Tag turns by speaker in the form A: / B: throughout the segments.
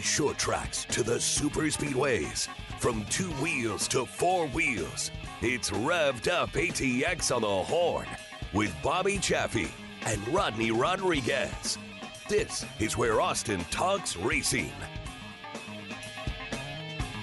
A: Short tracks to the super speedways, from two wheels to four wheels, it's revved up ATX on the horn with Bobby Chaffee and Rodney Rodriguez. This is where Austin talks racing.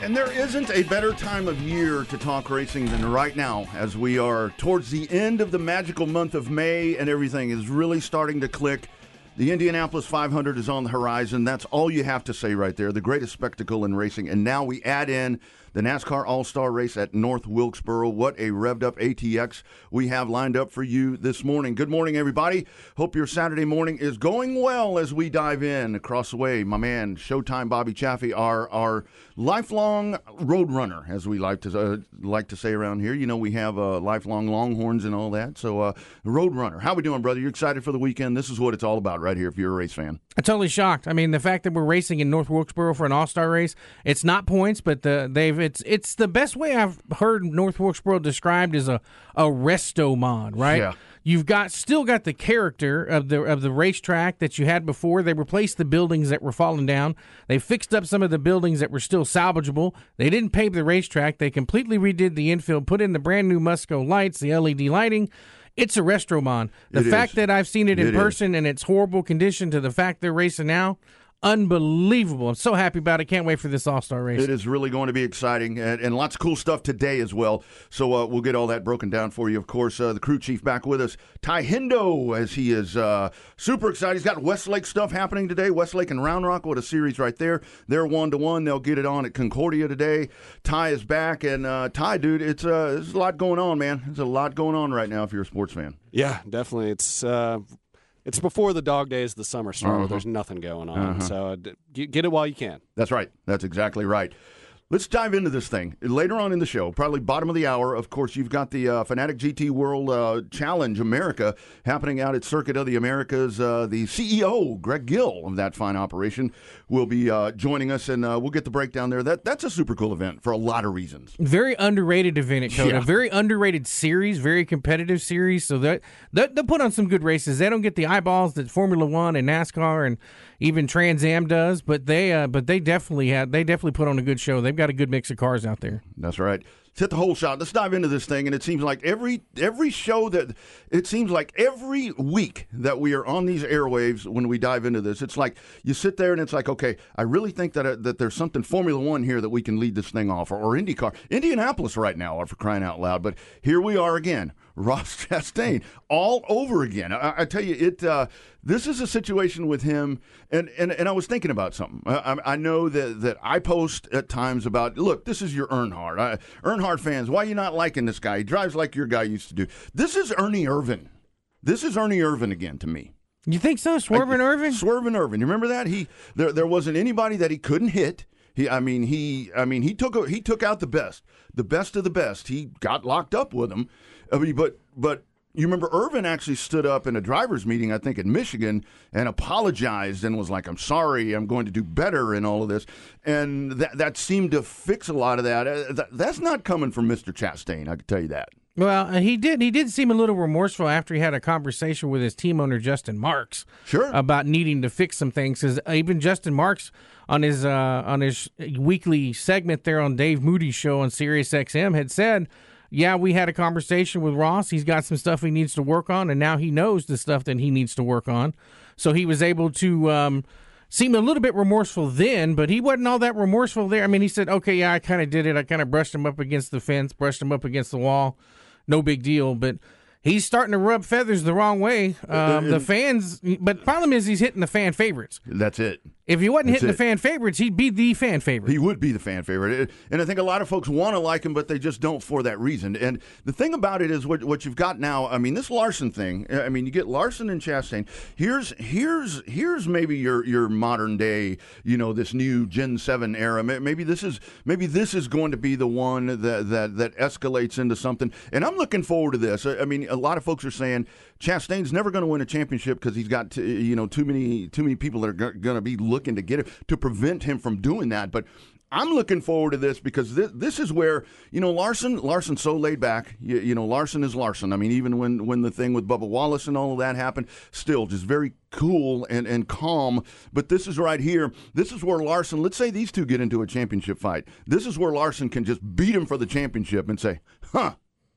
B: And there isn't a better time of year to talk racing than right now, as we are towards the end of the magical month of May and everything is really starting to click. The Indianapolis 500 is on the horizon. That's all you have to say right there. The greatest spectacle in racing. And now we add in the NASCAR All Star Race at North Wilkesboro. What a revved up ATX we have lined up for you this morning. Good morning, everybody. Hope your Saturday morning is going well as we dive in across the way. My man, Showtime Bobby Chaffee, our our lifelong road runner, as we like to uh, like to say around here. You know, we have uh, lifelong Longhorns and all that. So, uh, road runner, how we doing, brother? You excited for the weekend? This is what it's all about, right here. If you're a race fan,
C: I'm totally shocked. I mean, the fact that we're racing in North Wilkesboro for an All Star race, it's not points, but the, they've it's it's the best way I've heard North Wilkesboro described as a a resto mod, right?
B: Yeah.
C: You've got still got the character of the of the racetrack that you had before. They replaced the buildings that were falling down. They fixed up some of the buildings that were still salvageable. They didn't pave the racetrack. They completely redid the infield, put in the brand new Musco lights, the LED lighting. It's a resto mod. The
B: It
C: fact
B: is.
C: that I've seen it in
B: It is.
C: person and its horrible condition to the fact they're racing now, unbelievable. I'm so happy about it. Can't wait for this All Star race.
B: It is really going to be exciting and, and lots of cool stuff today as well. So uh, we'll get all that broken down for you. Of course, uh, the crew chief back with us, Ty Hindo, as he is uh, super excited. He's got Westlake stuff happening today. Westlake and Round Rock, what a series right there. They're one to one. They'll get it on at Concordia today. Ty is back, and uh, Ty, dude, it's uh, there's a lot going on, man. There's a lot going on right now if you're a sports fan.
D: Yeah, definitely. It's uh, it's before the dog days of the summer start.
B: Uh-huh.
D: There's nothing going on, so uh, d- get get it while you can.
B: That's right. That's exactly right. Let's dive into this thing later on in the show. Probably bottom of the hour. Of course, you've got the uh, Fanatec GT World uh, Challenge America happening out at Circuit of the Americas. Uh, the CEO, Greg Gill, of that fine operation, will be uh, joining us, and uh, we'll get the breakdown there. That that's a super cool event for a lot of reasons.
C: very underrated event at COTA.
B: Yeah.
C: Very underrated series. Very competitive series. So that they, they'll put on some good races. They don't get the eyeballs that Formula One and NASCAR and even Trans Am does, but they uh, but they definitely had they definitely put on a good show. They've got a good mix of cars out there.
B: That's right. Let's hit the whole shot. Let's dive into this thing. And it seems like every every show that it seems like every week that we are on these airwaves when we dive into this, it's like you sit there and it's like, okay, I really think that uh, that there's something Formula One here that we can lead this thing off, or, or IndyCar, Indianapolis right now, are for crying out loud. But here we are again, Ross Chastain, all over again. I, I tell you, it. Uh, this is a situation with him, and, and, and I was thinking about something. I, I- know that, that I post at times about, look, this is your Earnhardt. I, Earnhardt fans, why are you not liking this guy? He drives like your guy used to do. This is Ernie Irvan. This is Ernie Irvan again to me.
C: You think so, Swervin Irvan?
B: Swervin Irvan. You remember that? He there there wasn't anybody that he couldn't hit. He I mean he I mean he took he took out the best. The best of the best. He got locked up with him. I mean but but you remember Irvan actually stood up in a drivers meeting, I think in Michigan, and apologized and was like, "I'm sorry, I'm going to do better," in all of this, and that that seemed to fix a lot of that. Uh, that's not coming from Mr. Chastain, I can tell you that.
C: Well, uh, he did. He did seem a little remorseful after he had a conversation with his team owner Justin Marks.
B: Sure.
C: About needing to fix some things, because even Justin Marks on his uh, on his weekly segment there on Dave Moody's show on Sirius XM had said, "Yeah, we had a conversation with Ross. He's got some stuff he needs to work on, and now he knows the stuff that he needs to work on. So he was able to." Um, Seemed a little bit remorseful then, but he wasn't all that remorseful there. I mean, he said, "Okay, yeah, I kind of did it. I kind of brushed him up against the fence, brushed him up against the wall." no big deal. But he's starting to rub feathers the wrong way. Um, the fans, but problem is he's hitting the fan favorites.
B: That's it.
C: If he wasn't
B: That's
C: hitting
B: it.
C: the fan favorites, he'd be the fan favorite.
B: He would be the fan favorite, and I think a lot of folks want to like him, but they just don't for that reason. And the thing about it is, what what you've got now. I mean, this Larson thing. I mean, you get Larson and Chastain. Here's here's here's maybe your your modern day, you know, this new Gen Seven era. Maybe this is maybe this is going to be the one that that that escalates into something. And I'm looking forward to this. I I mean, a lot of folks are saying Chastain's never going to win a championship because he's got t- you know too many too many people that are going to be looking to get it to prevent him from doing that. But I'm looking forward to this because this, this is where you know Larson. Larson's so laid back. You, you, know, Larson is Larson. I mean, even when when the thing with Bubba Wallace and all of that happened, still just very cool and and calm. But this is right here. This is where Larson. Let's say these two get into a championship fight. This is where Larson can just beat him for the championship and say, "Huh."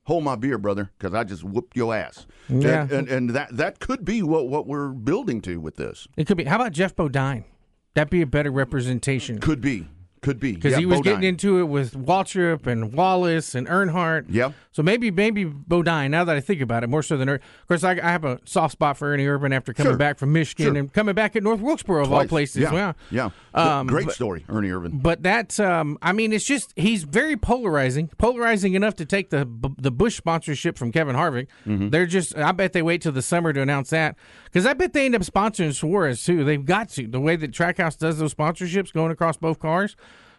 B: Hold my beer, brother, because I just whooped your ass.
C: Yeah.
B: And, and, and that that could be what, what we're building to with this.
C: It could be. How about Geoff Bodine? That'd be a better representation.
B: Could be. Could be.
C: because
B: Yeah,
C: he was
B: Bodine.
C: getting into it with Waltrip and Wallace and Earnhardt.
B: Yep.
C: So maybe maybe Bodine. Now that I think about it, more so than Earnhardt. Of course, I, I have a soft spot for Ernie Irvan after coming
B: Sure.
C: back from Michigan
B: Sure.
C: and coming back at North Wilkesboro of all places.
B: Yeah.
C: Wow.
B: Yeah.
C: Um,
B: Great
C: but-
B: story, Ernie Irvan.
C: But that's, um, I mean, it's just he's very polarizing, polarizing enough to take the the Busch sponsorship from Kevin Harvick.
B: Mm-hmm.
C: They're just, I bet they wait till the summer to announce that because I bet they end up sponsoring Suarez too. They've got to the way that Trackhouse does those sponsorships going across both cars.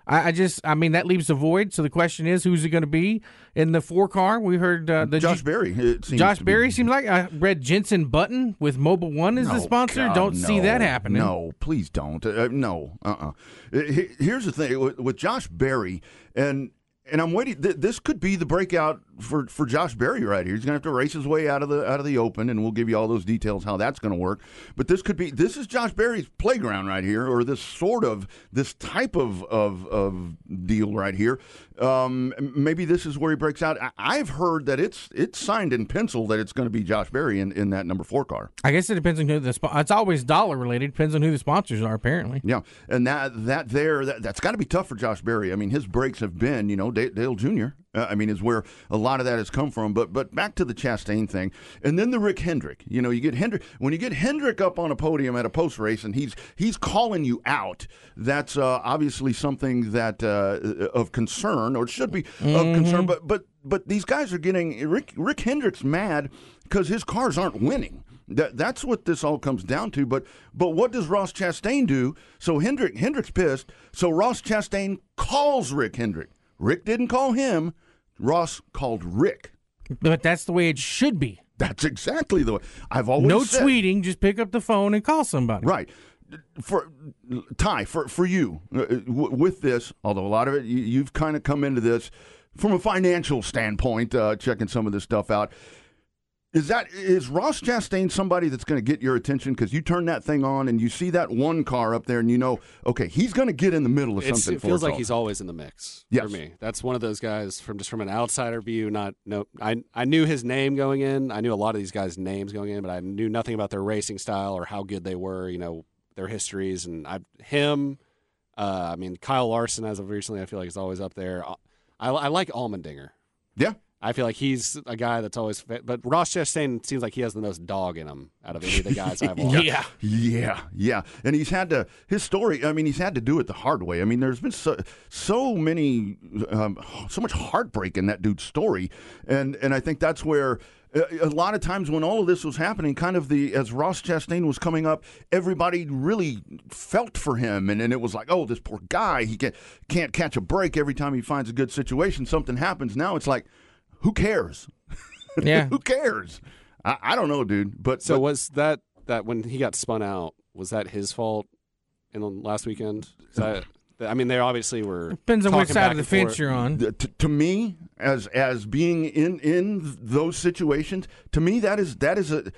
C: I, I just, I mean, that leaves a void. So the question is, who's it going to be in the four car? We heard uh, the
B: Josh Berry. It seems
C: Josh
B: to be-
C: Berry seems like I read Jenson Button with Mobil One as the sponsor.
B: God,
C: Don't see that happening.
B: No, please don't. Uh, no, uh, uh Here's the thing with, with Josh Berry, and and I'm waiting. Th- this could be the breakout for, for Josh Berry right here. He's going to have to race his way out of the out of the open, and we'll give you all those details how that's going to work. But this could be this is Josh Berry's playground right here, or this sort of this type of of, of deal right here. Um, maybe this is where he breaks out. I, I've heard that it's it's signed in pencil that it's going to be Josh Berry in, in that number four car.
C: I guess it depends on who the. It's always dollar related. Depends on who the sponsors are. Apparently.
B: Yeah, and that that there that, that's got to be tough for Josh Berry. I mean, his breaks have been, you know, Dale, Dale Jr. Uh, I mean, is where a lot of that has come from. But but back to the Chastain thing, and then the Rick Hendrick. You know, you get Hendrick when you get Hendrick up on a podium at a post race, and he's he's calling you out. That's uh, obviously something that uh, of concern, or should be of concern. But but but these guys are getting Rick Rick Hendrick's mad because his cars aren't winning. That that's what this all comes down to. But but what does Ross Chastain do? So Hendrick Hendrick's pissed. So Ross Chastain calls Rick Hendrick. Rick didn't call him. Ross called Rick.
C: But that's the way it should be.
B: That's exactly the way I've always
C: No
B: said.
C: tweeting. Just pick up the phone and call somebody.
B: Right. For Ty, for for you uh, with this, although a lot of it you, you've kind of come into this from a financial standpoint, uh, checking some of this stuff out. Is that is Ross Chastain somebody that's going to get your attention because you turn that thing on and you see that one car up there and you know, okay, he's going to get in the middle of
D: It's,
B: something.
D: it feels like
B: all.
D: he's always in the mix
B: Yes.
D: for me. That's one of those guys from just from an outsider view. Not no, I I knew his name going in. I knew a lot of these guys' names going in, but I knew nothing about their racing style or how good they were. You know their histories and I him. Uh, I mean Kyle Larson as of recently, I feel like is always up there. I, I like Allmendinger.
B: yeah.
D: I feel like he's a guy that's always. Fit, but Ross Chastain seems like he has the most dog in him out of any of the guys I've watched.
C: Yeah.
B: Yeah, yeah, and he's had to his story. I mean, he's had to do it the hard way. I mean, there's been so so many, um, so much heartbreak in that dude's story, and and I think that's where. uh, A lot of times when all of this was happening, kind of the as Ross Chastain was coming up, everybody really felt for him, and, and it was like, oh, this poor guy, he can't can't catch a break every time he finds a good situation. Something happens. Now it's like, who cares?
C: Yeah.
B: who cares? I, I don't know, dude. But
D: So
B: but-
D: was that that when he got spun out? Was that his fault in the last weekend? That, I mean, they obviously were.
C: Depends on which
D: talking
C: side of the fence
D: forth.
C: you're on.
B: Th- to, to me as as being in in those situations to me that is that is a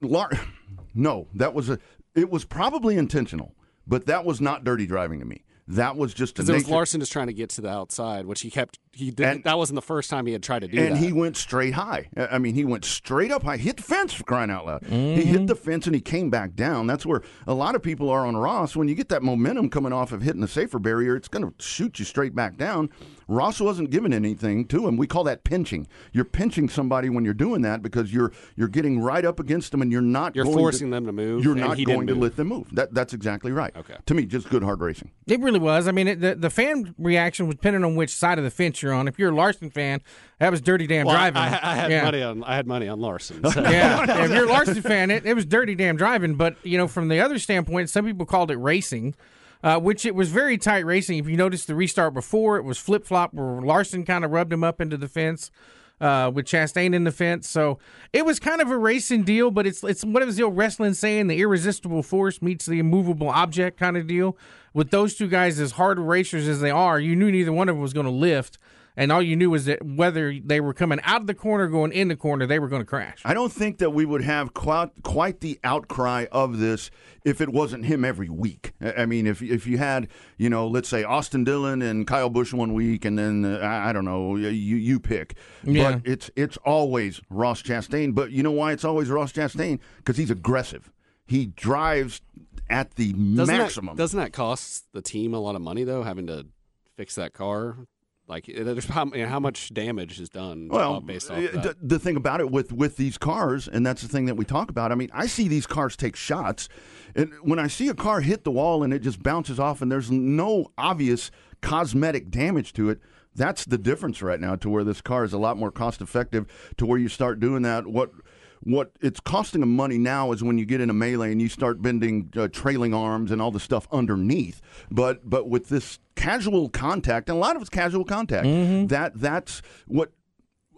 B: lar- no that was a it was probably intentional but that was not dirty driving to me that was just
D: Because it was Larson just trying to get to the outside, which he kept. He did.
B: And-
D: that wasn't the first time he had tried to do that.
B: and
D: that.
B: he went straight high. I mean, he went straight up high. Hit the fence for crying out loud. He hit mm-hmm. the fence and he came back down. That's where a lot of people are on Ross. When you get that momentum coming off of hitting the safer barrier, it's going to shoot you straight back down. Ross wasn't giving anything to him. We call that pinching. You're pinching somebody when you're doing that because you're you're getting right up against them and you're not.
D: You're
B: going
D: forcing
B: to,
D: them to move,
B: You're not going to let them move. That that's exactly right.
D: Okay.
B: To me, just good hard racing.
C: It really was. I mean, it, the the fan reaction was depending on which side of the fence you're on. If you're a Larson fan, that was dirty damn
D: Well,
C: driving.
D: I, I had
C: yeah.
D: money on. I had money on Larson. so-
C: yeah, if you're a Larson fan, it, it was dirty damn driving. But you know, from the other standpoint, some people called it racing, uh, which it was very tight racing. If you notice the restart before, it was flip flop where Larson kind of rubbed him up into the fence. uh, with Chastain in the fence. So it was kind of a racing deal, but it's it's what was the old wrestling saying? The irresistible force meets the immovable object kind of deal. With those two guys as hard racers as they are, you knew neither one of them was going to lift and all you knew was that whether they were coming out of the corner, going in the corner, they were going to crash.
B: I don't think that we would have quite quite the outcry of this if it wasn't him every week. I mean, if if you had you know, let's say Austin Dillon and Kyle Busch one week, and then uh, I don't know, you you pick.
C: Yeah.
B: But it's it's always Ross Chastain. But you know why it's always Ross Chastain? Because he's aggressive. He drives at the
D: Doesn't
B: maximum.
D: That, doesn't that cost the team a lot of money though, having to fix that car? Like, there's how, you know, how much damage is done
B: Well,
D: uh, based off
B: uh,
D: that?
B: the, the thing about it with with these cars, and that's the thing that we talk about. I mean, I see these cars take shots, and when I see a car hit the wall and it just bounces off, and there's no obvious cosmetic damage to it. That's the difference right now to where this car is a lot more cost effective to where you start doing that. What what it's costing them money now is when you get in a melee and you start bending uh, trailing arms and all the stuff underneath. But but with this casual contact, and a lot of it's casual contact, that that's what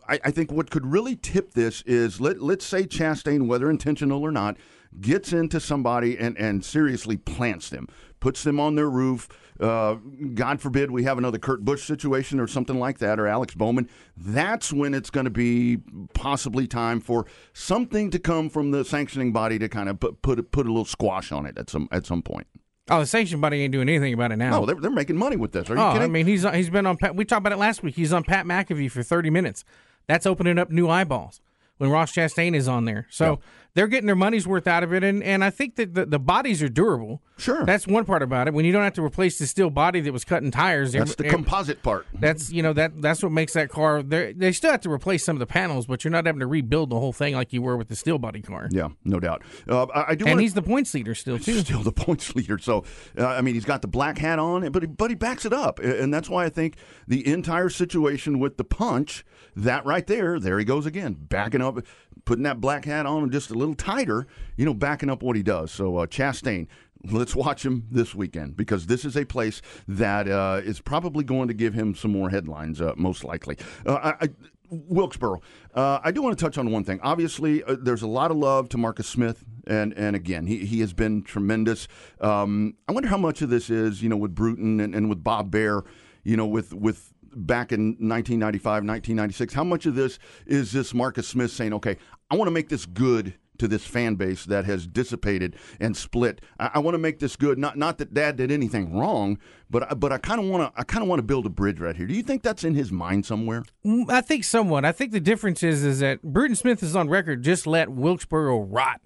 B: I, I think what could really tip this is let let's say Chastain, whether intentional or not, gets into somebody and, and seriously plants them, puts them on their roof. Uh, God forbid we have another Kurt Busch situation or something like that, or Alex Bowman. That's when it's going to be possibly time for something to come from the sanctioning body to kind of put put, put a little squash on it at some at some point.
C: Oh, the sanction buddy ain't doing anything about it now.
B: No, they're, they're making money with this. Are you
C: oh,
B: kidding?
C: I mean, he's he's been on. Pat, we talked about it last week. He's on Pat McAfee for thirty minutes. That's opening up new eyeballs when Ross Chastain is on there. So they're getting their money's worth out of it, and, and I think that the, the bodies are durable.
B: Sure.
C: that's one part about it. When you don't have to replace the steel body that was cutting tires,
B: that's
C: every-
B: the composite part.
C: That's you know that that's what makes that car. They they still have to replace some of the panels, but you're not having to rebuild the whole thing like you were with the steel body car.
B: Yeah, no doubt. Uh, I, I do.
C: And
B: wanna-
C: he's the points leader still too.
B: He's still the points leader. So, uh, I mean, he's got the black hat on, but he, but he backs it up, and that's why I think the entire situation with the punch, that right there, there he goes again, backing up, putting that black hat on him just a little tighter, you know, backing up what he does. So, uh, Chastain. Let's watch him this weekend because this is a place that uh, is probably going to give him some more headlines, uh, most likely. Uh, I, I, Wilkesboro. Uh, I do want to touch on one thing. Obviously, uh, there's a lot of love to Marcus Smith, and and again, he, he has been tremendous. Um, I wonder how much of this is, you know, with Bruton and, and with Bob Bahre, you know, with with back in 1995, 1996. How much of this is this Marcus Smith saying, okay, I want to make this good to this fan base that has dissipated and split. I, I want to make this good. Not not that Dad did anything wrong, but but I kind of want to I kind of want to build a bridge right here. Do you think that's in his mind somewhere?
C: Mm, I think somewhat. I think the difference is is that Bruton Smith is on record. Just let Wilkesboro rot.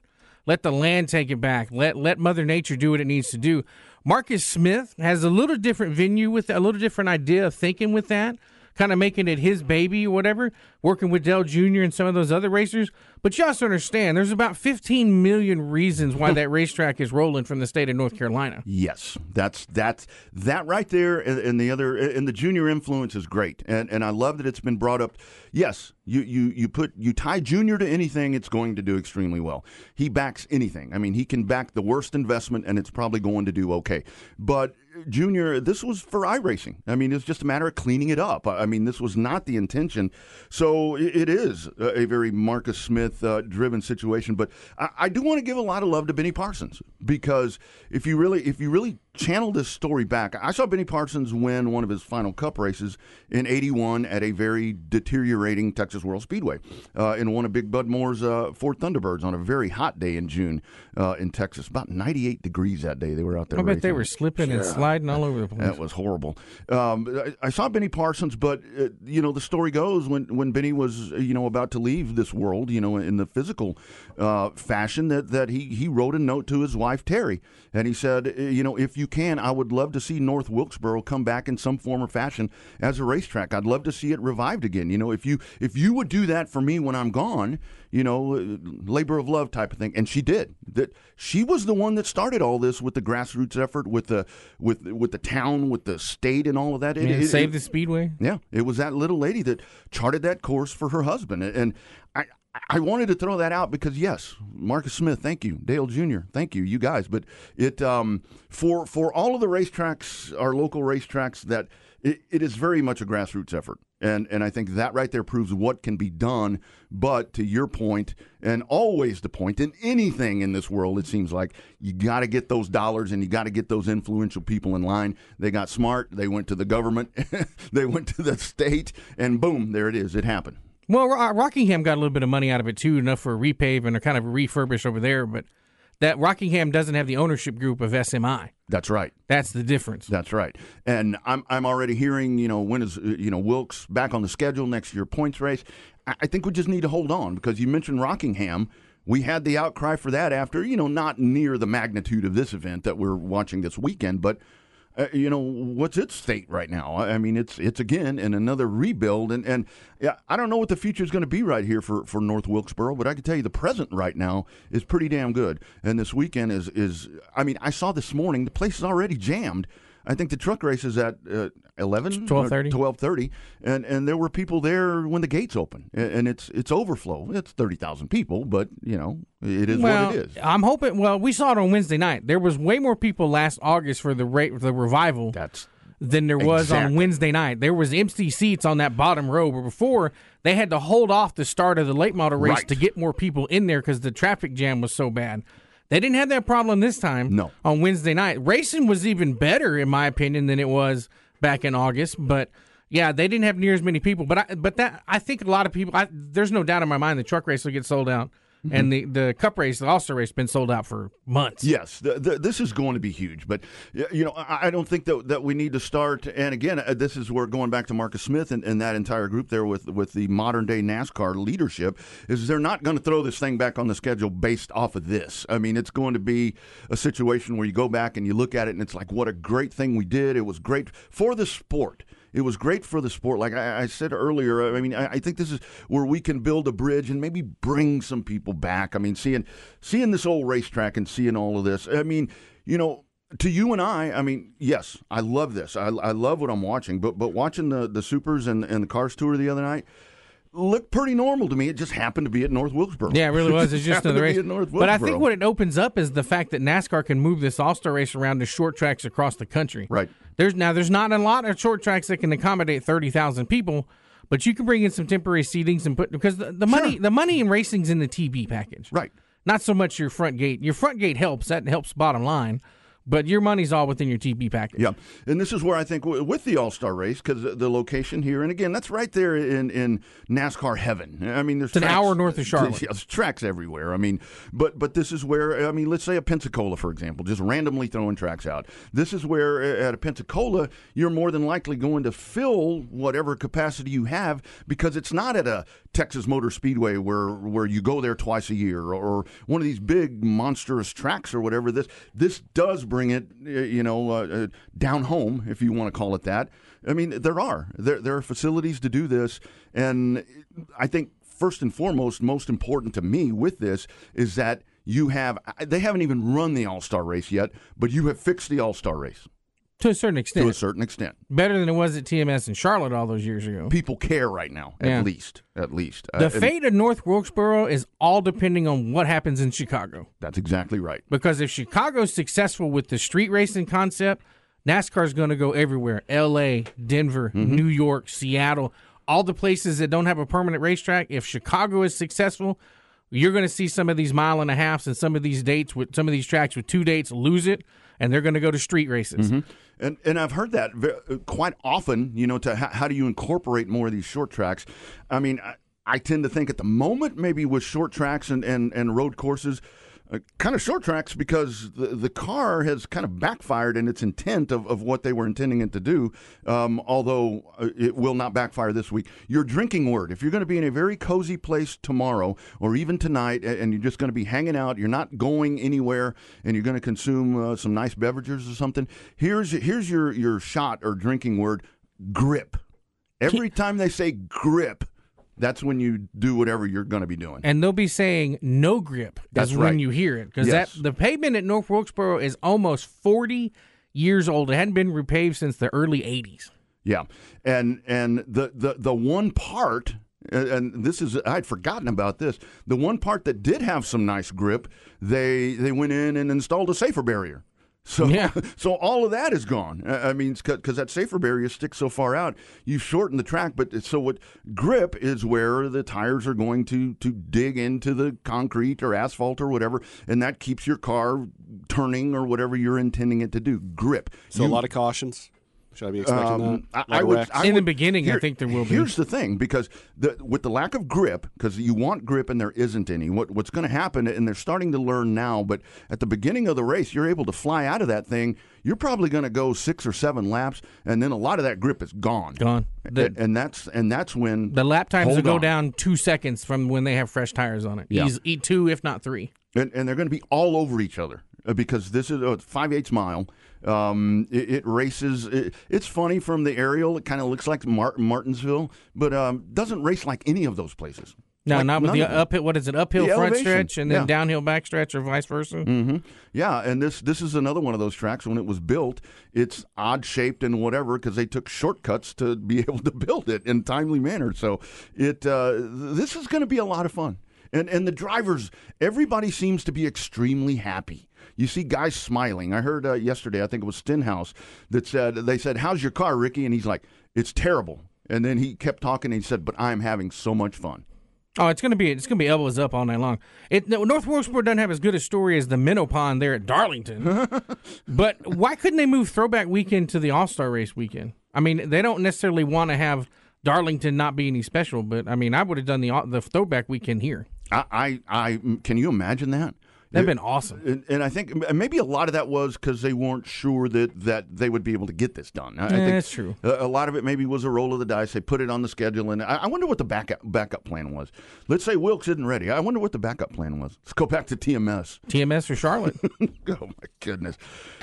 C: Let the land take it back. Let let Mother Nature do what it needs to do. Marcus Smith has a little different venue with a little different idea of thinking with that, kind of making it his baby or whatever. Working with Dale Jr. and some of those other racers. But you also understand there's about 15 million reasons why that racetrack is rolling from the state of North Carolina.
B: Yes, that's that's that right there, and, and the other and the junior influence is great, and and I love that it's been brought up. Yes, you you you put you tie junior to anything, it's going to do extremely well. He backs anything. I mean, he can back the worst investment, and it's probably going to do okay. But junior, this was for iRacing. I mean, it's just a matter of cleaning it up. I mean, this was not the intention. So it, is a, a very Marcus Smith uh, driven situation. But I, I do want to give a lot of love to Benny Parsons because if you really if you really channel this story back, I saw Benny Parsons win one of his final Cup races in '81 at a very deteriorating Texas World Speedway uh, in one of Big Bud Moore's uh, Ford Thunderbirds on a very hot day in June uh, in Texas. About 98 degrees that day. They were out there.
C: I bet they were slipping and sliding all over the place.
B: That was horrible. Um, I, I saw Benny Parsons, but uh, you know the story goes when when Benny was uh, you know about to leave this world, you know, in the physical uh, fashion, that that he he wrote a note to his wife Terry, and he said, you know, if you can, I would love to see North Wilkesboro come back in some form or fashion as a racetrack. I'd love to see it revived again. You know, if you if you would do that for me when I'm gone, you know, uh, labor of love type of thing. And she did. That she was the one that started all this with the grassroots effort, with the with with the town, with the state, and all of that. It, it-
C: save
B: it-
C: the speedway.
B: yeah, it was that little lady that charted that course for her husband, and I. I wanted to throw that out because yes, Marcus Smith, thank you, Dale Jr., thank you, you guys. But it um, for for all of the racetracks, our local racetracks, that it, it is very much a grassroots effort. And and I think that right there proves what can be done. But to your point, and always the point in anything in this world, it seems like you got to get those dollars and you got to get those influential people in line. They got smart. They went to the government. they went to the state, and boom, there it is. It happened.
C: Well, Rockingham got a little bit of money out of it too, enough for a repave and a kind of refurbish over there. But that Rockingham doesn't have the ownership group of SMI.
B: That's right.
C: That's the difference.
B: That's right. And I'm I'm already hearing, you know, when is uh, you know Wilkes back on the schedule next year points race. I, I think we just need to hold on because you mentioned Rockingham. We had the outcry for that after, you know, not near the magnitude of this event that we're watching this weekend, but uh, you know what's its state right now? I mean, it's it's again in another rebuild, and and yeah, I don't know what the future is going to be right here for, for North Wilkesboro, but I can tell you the present right now is pretty damn good. And this weekend is is I mean, I saw this morning the place is already jammed. I think the truck race is at uh, 11
C: 12:30.
B: 12:30 and and there were people there when the gates open and, it's it's overflow. It's 30,000 people, but you know, it is
C: well,
B: what it is.
C: I'm hoping. Well, we saw it on Wednesday night. There was way more people last August for the rate the revival
B: That's
C: than there was on Wednesday night. There was empty seats on that bottom row. Where before they had to hold off the start of the late model race
B: Right.
C: to get more people in there because the traffic jam was so bad. They didn't have that problem this time.
B: No.
C: on Wednesday night, racing was even better in my opinion than it was back in August. But yeah, they didn't have near as many people. But I, but that I think a lot of people. I, there's no doubt in my mind the truck race will get sold out.
B: Mm-hmm.
C: And the, the Cup race, the All Star race, been sold out for months.
B: Yes, the, the, this is going to be huge, but you know I, I don't think that that we need to start. And again, uh, this is where going back to Marcus Smith and, and that entire group there with with the modern day NASCAR leadership is they're not going to throw this thing back on the schedule based off of this. I mean, it's going to be a situation where you go back and you look at it and it's like, what a great thing we did. It was great for the sport. It was great for the sport. Like I, I said earlier, I mean, I, I think this is where we can build a bridge and maybe bring some people back. I mean, seeing seeing this old racetrack and seeing all of this. I mean, you know, to you and I, I mean, yes, I love this. I, I love what I'm watching. But but watching the the supers and and the cars tour the other night looked pretty normal to me. It just happened to be at North Wilkesboro.
C: Yeah, it really was. It's just another race.
B: at North
C: But I think what it opens up is the fact that NASCAR can move this All Star race around to short tracks across the country.
B: Right.
C: There's now there's not a lot of short tracks that can accommodate thirty thousand people, but you can bring in some temporary seatings and put because the, the money the money in racing's in the TV package.
B: Right.
C: Not so much your front gate. Your front gate helps. That helps bottom line. But your money's all within your TV package.
B: Yeah, and this is where I think w- with the All Star race because the location here, and again, that's right there in in NASCAR heaven. I mean, there's
C: It's an
B: tracks-
C: hour north of Charlotte.
B: There's tracks everywhere. I mean, but but this is where I mean, let's say a Pensacola, for example, just randomly throwing tracks out. This is where at a Pensacola, you're more than likely going to fill whatever capacity you have because it's not at a Texas Motor Speedway where where you go there twice a year or one of these big monstrous tracks or whatever. This this does bring it, uh, you know, uh, uh, down home if you want to call it that. I mean, there are there there are facilities to do this, and I think first and foremost, most important to me with this is that you have they haven't even run the All Star race yet, but you have fixed the All Star race
C: To a certain extent.
B: to a certain extent.
C: Better than it was at TMS in Charlotte all those years ago.
B: People care right now, at
C: Yeah.
B: least, at least.
C: The
B: Uh,
C: fate of North Wilkesboro is all depending on what happens in Chicago.
B: That's exactly right.
C: Because if Chicago's successful with the street racing concept, NASCAR's going to go everywhere LA, Denver,
B: Mm-hmm.
C: New York, Seattle, all the places that don't have a permanent racetrack. If Chicago is successful, you're going to see some of these mile and a halfs and some of these dates with some of these tracks with two dates lose it, and they're going to go to street races.
B: And and I've heard that uh, quite often. You know, to how, how do you incorporate more of these short tracks? I mean, I, I tend to think at the moment maybe with short tracks and and, and road courses. Uh, kind of short tracks because the, the car has kind of backfired in its intent of, of what they were intending it to do, um, although uh, it will not backfire this week. Your drinking word, if you're going to be in a very cozy place tomorrow or even tonight and you're just going to be hanging out, you're not going anywhere, and you're going to consume uh, some nice beverages or something, here's, here's your, your shot or drinking word grip. Every time they say grip, that's when you do whatever you're going to be doing.
C: and they'll be saying no grip
B: That's
C: is when
B: right.
C: you hear it because
B: Yes.
C: that the pavement at North Wilkesboro is almost 40 years old. It hadn't been repaved since the early 80s.
B: Yeah, and and the the the one part, and- and this is I'd forgotten about this. The one part that did have some nice grip, they they went in and installed a safer barrier. So,
C: Yeah.
B: so all of that is gone. I mean, because that safer barrier sticks so far out, you shorten the track. But so what? Grip is where the tires are going to to dig into the concrete or asphalt or whatever, and that keeps your car turning or whatever you're intending it to do. Grip.
D: So
B: You-
D: a lot of cautions. Should I be expecting
B: um,
D: that?
B: I, I would. I
C: In the
B: would-
C: beginning, I think there will be.
B: Here's the thing, because the, with the lack of grip, because you want grip and there isn't any. What, what's going to happen, and they're starting to learn now, but at the beginning of the race, you're able to fly out of that thing. You're probably going to go six or seven laps, and then a lot of that grip is gone.
C: Gone. The-
B: and, and that's and that's when
C: The lap times will go
B: on.
C: down two seconds from when they have fresh tires on it.
B: Yeah.
C: Eas- eat two, if not three.
B: and, and they're going to be all over each other uh, because this is a five eighths mile. Um, it, it races. It, it's funny from the aerial. It kind of looks like Mar- Martinsville, but um, doesn't race like any of those places.
C: No,
B: Like,
C: not with the uphill. What is it? Uphill front
B: elevation,
C: stretch and then
B: yeah.
C: downhill back stretch, or vice versa.
B: hmm Yeah, and this this is another one of those tracks. When it was built, it's odd shaped and whatever because they took shortcuts to be able to build it in a timely manner. So it uh, this is going to be a lot of fun. And and the drivers, everybody seems to be extremely happy. You see guys smiling. I heard uh, yesterday, I think it was Stenhouse, that said they said, "How's your car, Ricky?" And he's like, "It's terrible." And then he kept talking and he said, "But I'm having so much fun."
C: Oh, it's gonna be it's gonna be elbows up all night long. It no, North Wilkesboro doesn't have as good a story as the Minnow Pond there at Darlington, but why couldn't they move Throwback Weekend to the All Star Race weekend? I mean, they don't necessarily want to have Darlington not be any special, but I mean, I would have done the the Throwback Weekend here.
B: I, I, I can you imagine that?
C: That'd been awesome.
B: And, and I think maybe a lot of that was because they weren't sure that, that they would be able to get this done. I, I think
C: that's true.
B: A, a lot of it maybe was a roll of the dice. They put it on the schedule, and I, I wonder what the backup backup plan was. Let's say Wilkes isn't ready. I wonder what the backup plan was. Let's go back to TMS.
C: TMS for Charlotte.
B: oh my goodness!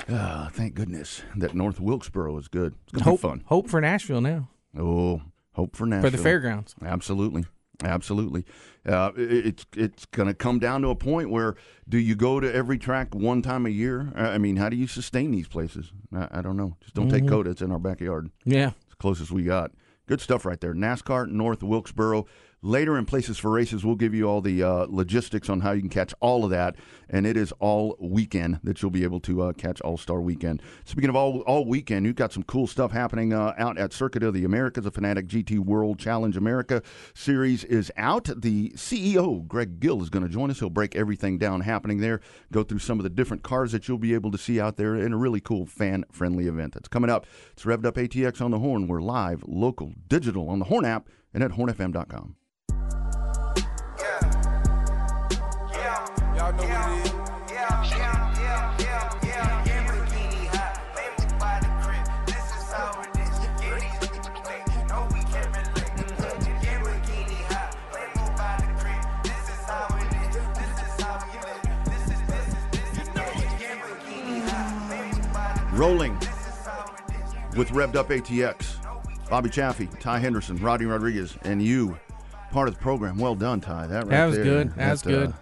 B: Ah, thank goodness that North Wilkesboro is good. It's gonna
C: hope
B: be fun.
C: hope for Nashville now
B: Oh, hope for Nashville
C: for the fairgrounds.
B: Absolutely, absolutely. Uh, it, it's it's going to come down to a point where do you go to every track one time a year? I mean, how do you sustain these places? I, I don't know. Just don't take COTA. It's in our backyard.
C: Yeah,
B: It's the closest we got. Good stuff right there. NASCAR North Wilkesboro. Later in Places for Races, we'll give you all the uh, logistics on how you can catch all of that. And it is all weekend that you'll be able to uh, catch All Star Weekend. Speaking of all all weekend, you've got some cool stuff happening uh, out at Circuit of the Americas. The Fanatec GT World Challenge America series is out. The CEO, Greg Gill, is going to join us. He'll break everything down happening there, go through some of the different cars that you'll be able to see out there in a really cool fan friendly event that's coming up. It's Revved Up ATX on the Horn. We're live, local, digital on the Horn app and at hornfm.com. with Revved Up ATX. Bobby Chaffee, Ty Henderson, Rodney Rodriguez, and you, part of the program. Well done, Ty. That right
C: That was
B: there,
C: good. That was good.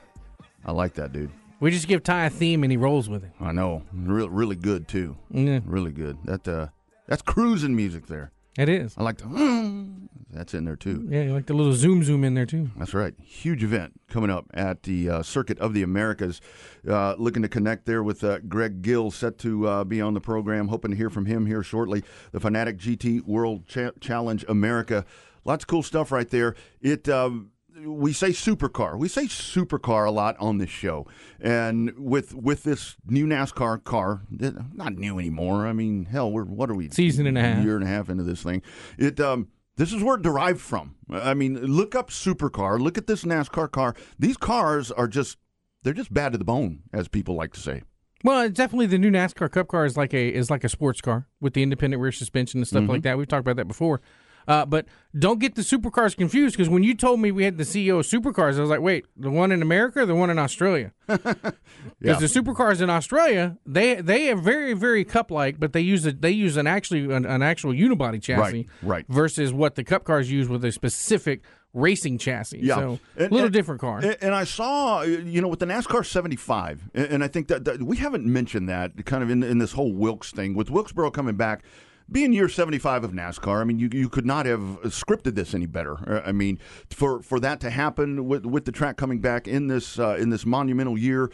B: I like that, dude.
C: we just give Ty a theme and he rolls with it.
B: I know, really, really good too.
C: Yeah,
B: Really good. That uh, that's cruising music there.
C: It is.
B: I like the. That's in there too.
C: Yeah, you like the little zoom zoom in there too.
B: That's right. Huge event coming up at the uh, Circuit of the Americas. Uh, looking to connect there with uh, Greg Gill, set to uh, be on the program. Hoping to hear from him here shortly. The Fanatec GT World Cha- Challenge America. Lots of cool stuff right there. It. Um, we say supercar. We say supercar a lot on this show, and with with this new NASCAR car, not new anymore. I mean, hell, we're what are we?
C: Season and a half.
B: Year and a half into this thing. It um, this is where it derived from. I mean, look up supercar. Look at this NASCAR car. These cars are just they're just bad to the bone, as people like to say.
C: Well, it's definitely the new NASCAR Cup car is like a is like a sports car with the independent rear suspension and stuff
B: Mm-hmm.
C: like that. We've talked about that before. Uh, but don't get the supercars confused because when you told me we had the CEO of supercars, I was like, wait, the one in America or the one in Australia? Because
B: Yeah.
C: the supercars in Australia, they they are very very cup like, but they use a, they use an actually an, an actual unibody chassis,
B: right.
C: right, Versus what the cup cars use with a specific racing chassis.
B: Yeah.
C: so a
B: And-
C: little
B: and-
C: different car.
B: And, I saw, you know, with the NASCAR 75, and, and I think that, that we haven't mentioned that kind of in, in this whole Wilkes thing. With Wilkesboro coming back, being year 75 of NASCAR, I mean, you, you could not have scripted this any better. Uh, I mean, for, for that to happen with, with the track coming back in this, uh, in this monumental year,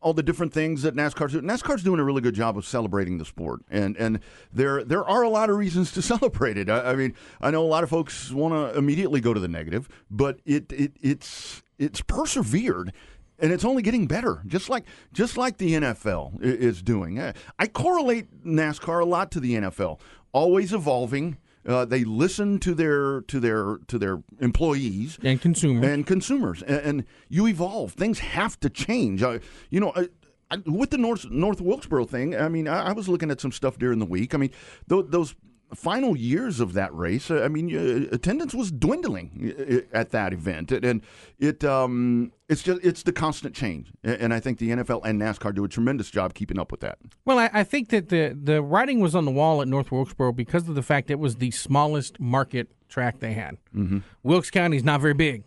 B: all the different things that NASCAR's doing. NASCAR's doing a really good job of celebrating the sport, and and there there are a lot of reasons to celebrate it. I, I mean, I know a lot of folks want to immediately go to the negative, but it, it it's it's persevered. And it's only getting better, just like just like the NFL is doing. Uh, I correlate NASCAR a lot to the NFL, always evolving. Uh, they listen to their to their to their employees
C: And consumers.
B: and consumers, and, and you evolve. Things have to change. Uh, you know, I, I, with the North North Wilkesboro thing, I mean, I, I was looking at some stuff during the week. I mean, th- those final years of that race, uh, I mean, uh, attendance was dwindling uh, at that event, and, it um, it's just it's the constant change, and I think the NFL and NASCAR do a tremendous job keeping up with that.
C: Well, I, I think that the the writing was on the wall at North Wilkesboro because of the fact it was the smallest market track they had. Mm-hmm. Wilkes County's not very big.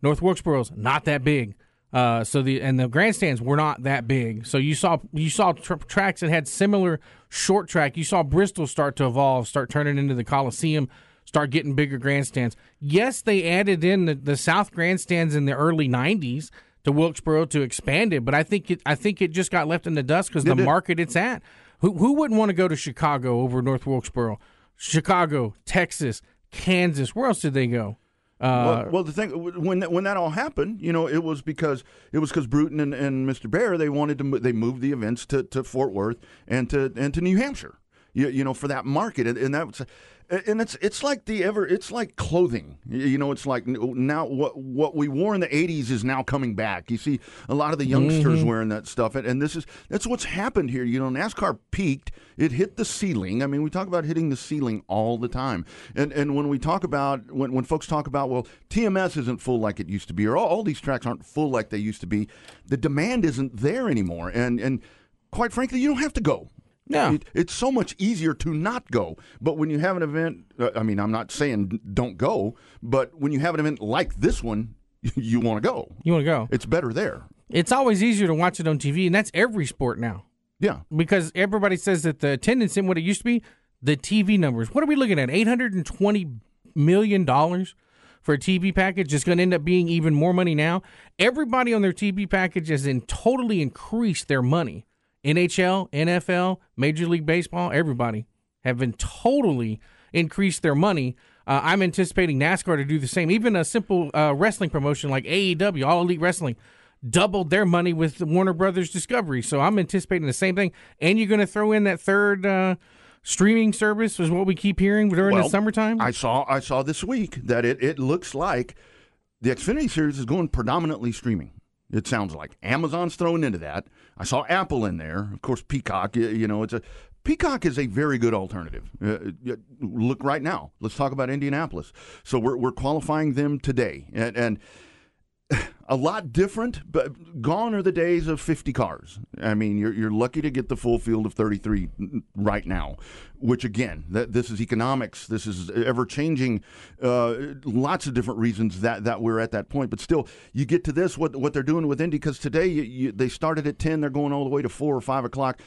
C: North Wilkesboro's not that big. Uh, so the and the grandstands were not that big. So you saw you saw tr- tracks that had similar short track. You saw Bristol start to evolve, start turning into the Coliseum, start getting bigger grandstands. Yes, they added in the, the South grandstands in the early '90s to Wilkesboro to expand it, but I think it I think it just got left in the dust because the market it's at. Who who wouldn't want to go to Chicago over North Wilkesboro? Chicago, Texas, Kansas. Where else did they go? Uh,
B: well, well, the thing when that- when that all happened, you know, it was because it was because Bruton and, and Mr. Bahre they wanted to they moved the events to, to Fort Worth and to and to New Hampshire, you, you know, for that market, and, and that and it's it's like the ever it's like clothing, you know, it's like now what what we wore in the '80s is now coming back. You see a lot of the youngsters mm-hmm. wearing that stuff, and, and this is that's what's happened here. You know, NASCAR peaked, it hit the ceiling. I mean, we talk about hitting the ceiling all the time, and and when we talk about when when folks talk about well, TMS isn't full like it used to be, or all, all these tracks aren't full like they used to be, the demand isn't there anymore, and and quite frankly, you don't have to go.
C: Yeah.
B: It- it's so much easier to not go. But when you have an event, uh, I mean, I'm not saying don't go, but when you have an event like this one, you want to go.
C: you want to go?
B: It's better there.
C: It's always easier to watch it on TV, and that's every sport now
B: Yeah.
C: because everybody says that the attendance in what it used to be, the TV numbers. What are we looking at? Eight hundred and twenty million dollars for a TV package is going to end up being even more money now. Everybody on their TV package has in totally increased their money. NHL, NFL, Major League Baseball, everybody have been totally increased their money. Uh, I'm anticipating NASCAR to do the same. Even a simple uh, wrestling promotion like AEW, All Elite Wrestling, doubled their money with Warner Brothers Discovery. So I'm anticipating the same thing. And you're going to throw in that third uh, streaming service, is what we keep hearing during
B: Well,
C: the summertime.
B: I saw I saw this week that it, it looks like the Xfinity series is going predominantly streaming. It sounds like Amazon's thrown into that. I saw Apple in there, of course. Peacock, you know, it's a Peacock is a very good alternative. Uh, look right now. Let's talk about Indianapolis. So we're we're qualifying them today, and, and a lot different, but gone are the days of 50 cars. I mean, you're, you're lucky to get the full field of 33 right now, which again, that, this is economics. This is ever changing, uh, lots of different reasons that, that we're at that point. But still, you get to this, what, what they're doing with Indy, because today you, you, they started at 10, they're going all the way to 4 or 5 o'clock.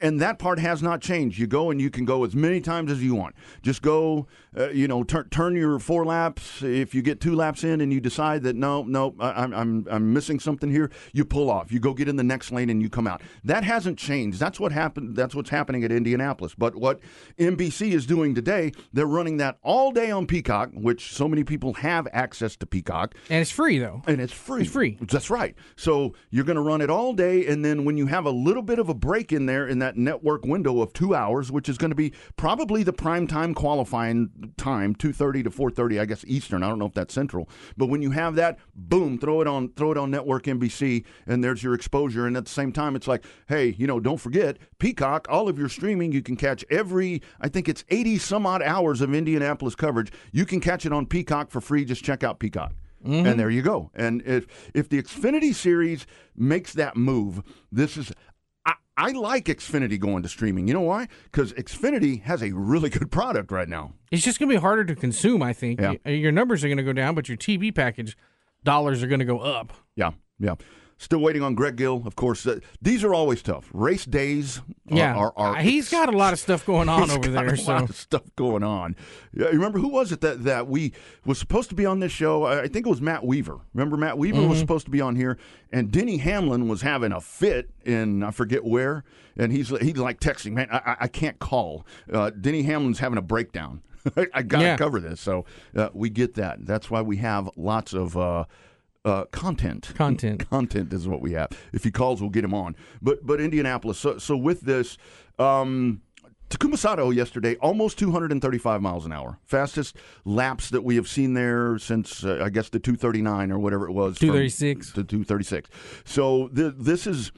B: And that part has not changed. You go and you can go as many times as you want. Just go, uh, you know, turn turn your four laps. If you get two laps in and you decide that no, no, I, I'm I'm I'm missing something here, you pull off. You go get in the next lane and you come out. That hasn't changed. That's what happened. That's what's happening at Indianapolis. But what NBC is doing today, they're running that all day on Peacock, which so many people have access to Peacock
C: and it's free, though.
B: and it's free.
C: It's free.
B: That's right. So you're going to run it all day, and then when you have a little bit of a break in there in that network window of two hours, which is going to be probably the prime time qualifying time, two thirty to four thirty, I guess Eastern. I don't know if that's Central, but when you have that, boom, throw it on, throw it on network NBC, and there's your exposure. And at the same time, it's like, hey, you know, don't forget Peacock. All of your streaming, you can catch every, I think it's eighty some odd hours of Indianapolis coverage. You can catch it on Peacock for free. Just check out Peacock. Mm-hmm. And there you go. And if if the Xfinity series makes that move, this is I, like Xfinity going to streaming. You know why? Because Xfinity has a really good product right now.
C: It's just going to be harder to consume, I think.
B: Yeah.
C: Your numbers are going to go down, but your TV package dollars are going to go up.
B: Yeah, yeah. Still waiting on Greg Gill, of course. Uh, these are always tough. Race days. Are,
C: Yeah,
B: are, are,
C: Uh, he's got a lot of stuff going on
B: He's
C: over
B: got
C: there.
B: A
C: So
B: lot of stuff going on. Yeah, remember who was it that that we was supposed to be on this show? I, I think it was Matt Weaver. Remember Matt Weaver
C: Mm-hmm.
B: was supposed to be on here, and Denny Hamlin was having a fit in I forget where, and he's he's like texting, man, I, I- I can't call. Uh, Denny Hamlin's having a breakdown. I got to
C: Yeah.
B: cover this, so uh, we get that. That's why we have lots of. Uh, content.
C: Content.
B: content is what we have. If he calls, we'll get him on. But but Indianapolis. So so with this, um, Takuma Sato yesterday, almost 235 miles an hour, fastest laps that we have seen there since uh, I guess the 239 or whatever it was.
C: 236.
B: To 236. So th- this is.